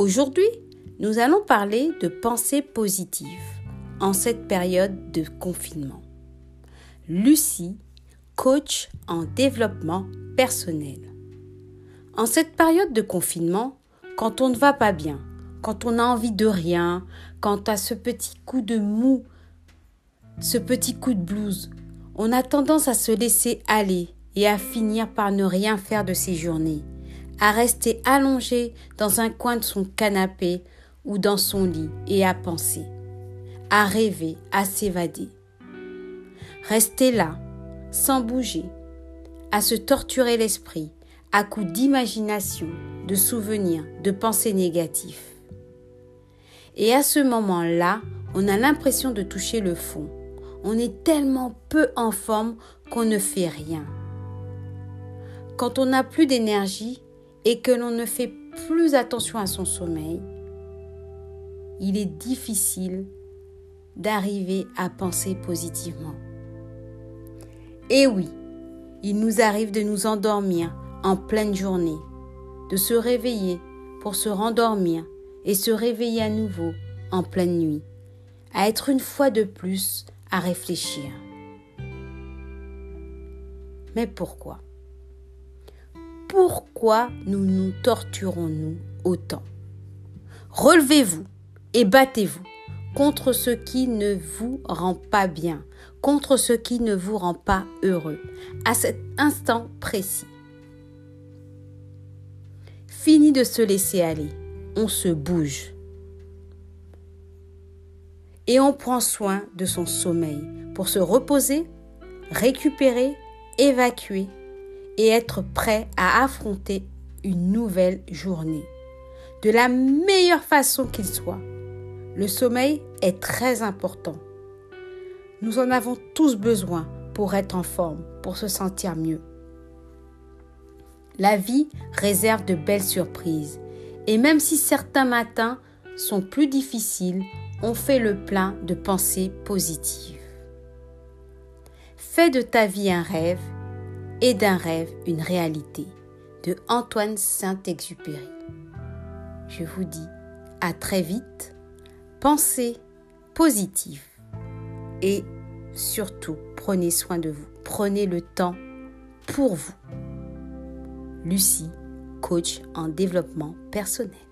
Aujourd'hui, nous allons parler de pensée positive en cette période de confinement. Lucie, coach en développement personnel. En cette période de confinement, quand on ne va pas bien, quand on a envie de rien, quand à ce petit coup de mou, ce petit coup de blues, on a tendance à se laisser aller et à finir par ne rien faire de ses journées à rester allongé dans un coin de son canapé ou dans son lit et à penser, à rêver, à s'évader. Rester là, sans bouger, à se torturer l'esprit, à coups d'imagination, de souvenirs, de pensées négatives. Et à ce moment-là, on a l'impression de toucher le fond. On est tellement peu en forme qu'on ne fait rien. Quand on n'a plus d'énergie, et que l'on ne fait plus attention à son sommeil, il est difficile d'arriver à penser positivement. Et oui, il nous arrive de nous endormir en pleine journée, de se réveiller pour se rendormir et se réveiller à nouveau en pleine nuit, à être une fois de plus à réfléchir. Mais pourquoi? Pourquoi nous nous torturons-nous autant? Relevez-vous et battez-vous contre ce qui ne vous rend pas bien, contre ce qui ne vous rend pas heureux, à cet instant précis. Fini de se laisser aller, on se bouge. Et on prend soin de son sommeil pour se reposer, récupérer, évacuer et être prêt à affronter une nouvelle journée de la meilleure façon qu'il soit. Le sommeil est très important. Nous en avons tous besoin pour être en forme, pour se sentir mieux. La vie réserve de belles surprises et même si certains matins sont plus difficiles, on fait le plein de pensées positives. Fais de ta vie un rêve et d'un rêve une réalité de Antoine Saint-Exupéry. Je vous dis à très vite, pensez positif et surtout prenez soin de vous, prenez le temps pour vous. Lucie, coach en développement personnel.